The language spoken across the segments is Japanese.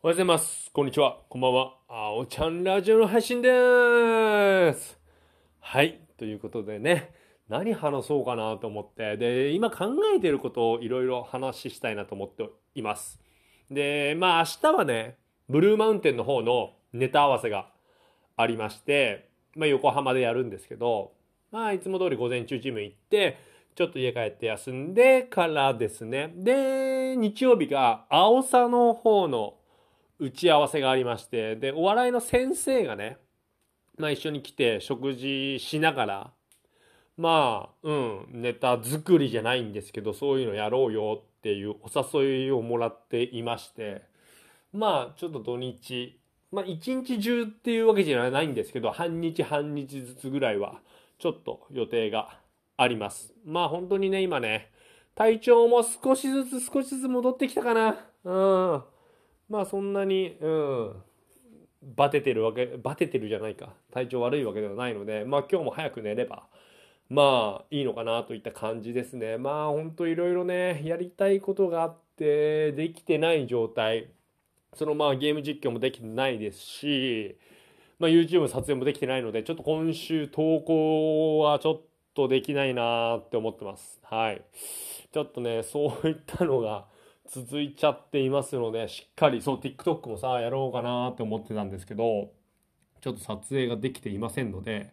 おはようございます。こんにちは。こんばんは。あおちゃんラジオの配信でーす。はい。ということでね、何話そうかなと思って、で、今考えてることをいろいろ話したいなと思っています。で、まあ明日はね、ブルーマウンテンの方のネタ合わせがありまして、まあ横浜でやるんですけど、まあいつも通り午前中ジム行って、ちょっと家帰って休んでからですね。で、日曜日が青さの方の打ち合わせがありまして、で、お笑いの先生がね、まあ一緒に来て食事しながら、まあ、うん、ネタ作りじゃないんですけど、そういうのやろうよっていうお誘いをもらっていまして、まあちょっと土日、まあ一日中っていうわけじゃないんですけど、半日半日ずつぐらいはちょっと予定があります。まあ本当にね、今ね、体調も少しずつ少しずつ戻ってきたかな。うん。まあそんなに、うん、バテてるわけ、バテてるじゃないか。体調悪いわけではないので、まあ今日も早く寝れば、まあいいのかなといった感じですね。まあほんといろいろね、やりたいことがあって、できてない状態。そのまあゲーム実況もできてないですし、まあ YouTube 撮影もできてないので、ちょっと今週投稿はちょっとできないなーって思ってます。はい。ちょっとね、そういったのが、続いちゃっていますので、しっかり、そう、TikTok もさ、やろうかなって思ってたんですけど、ちょっと撮影ができていませんので、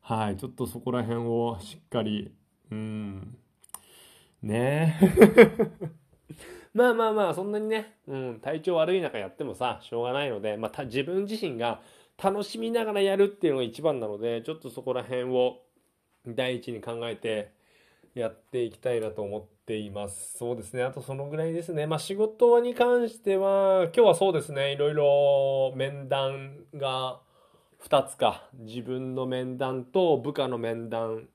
はい、ちょっとそこら辺をしっかり、うん、ねえ。まあまあまあ、そんなにね、うん、体調悪い中やってもさ、しょうがないので、まあ、た自分自身が楽しみながらやるっていうのが一番なので、ちょっとそこら辺を第一に考えて、やっていきたいなと思っています。そうですね。あとそのぐらいですね。まあ仕事に関しては、今日はそうですね。いろいろ面談が2つか。自分の面談と部下の面談、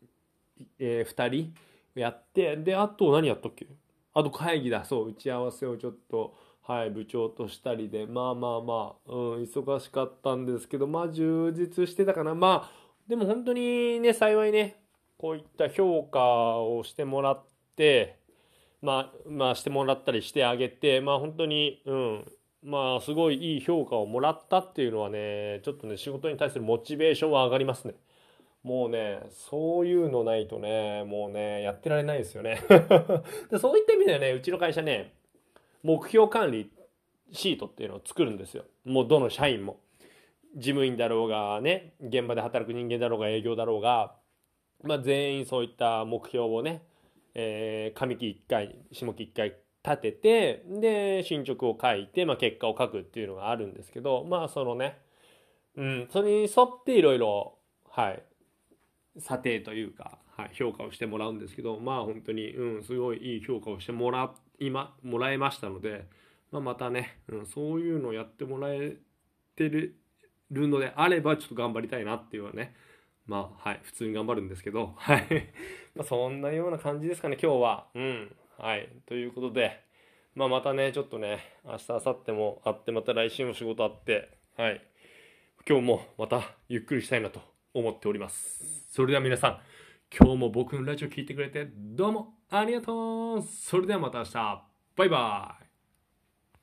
えー、2人やって、で、あと何やったっけ？あと会議だ。そう、打ち合わせをちょっと、はい、部長としたりで、まあまあまあ、うん、忙しかったんですけど、まあ充実してたかな。まあ、でも本当にね、幸いね、こういった評価をしてもらって、まあ、まあしてもらったりしてあげて、まあ本当に、うん、まあすごいいい評価をもらったっていうのはね、ちょっとね、仕事に対するモチベーションは上がりますね。もうね、そういうのないとね、もうね、やってられないですよね。でそういった意味ではね、うちの会社ね、目標管理シートっていうのを作るんですよ。もうどの社員も。事務員だろうがね、現場で働く人間だろうが営業だろうが、まあ、全員そういった目標をね、えー、上期1回下期1回立ててで進捗を書いて、まあ、結果を書くっていうのがあるんですけどまあそのね、うん、それに沿っていろいろはい査定というか、はい、評価をしてもらうんですけどまあ本当に、うん、すごいいい評価をしてもら今もらえましたので、まあ、またね、うん、そういうのをやってもらえてるのであればちょっと頑張りたいなっていうのはねまあ、はい、普通に頑張るんですけど、はい。まあ、そんなような感じですかね、今日は。うん。はい。ということで、まあ、またね、ちょっとね、明日、明後日もあって、また来週も仕事あって、はい。今日もまたゆっくりしたいなと思っております。それでは皆さん、今日も僕のラジオ聞いてくれて、どうもありがとうそれではまた明日、バイバイ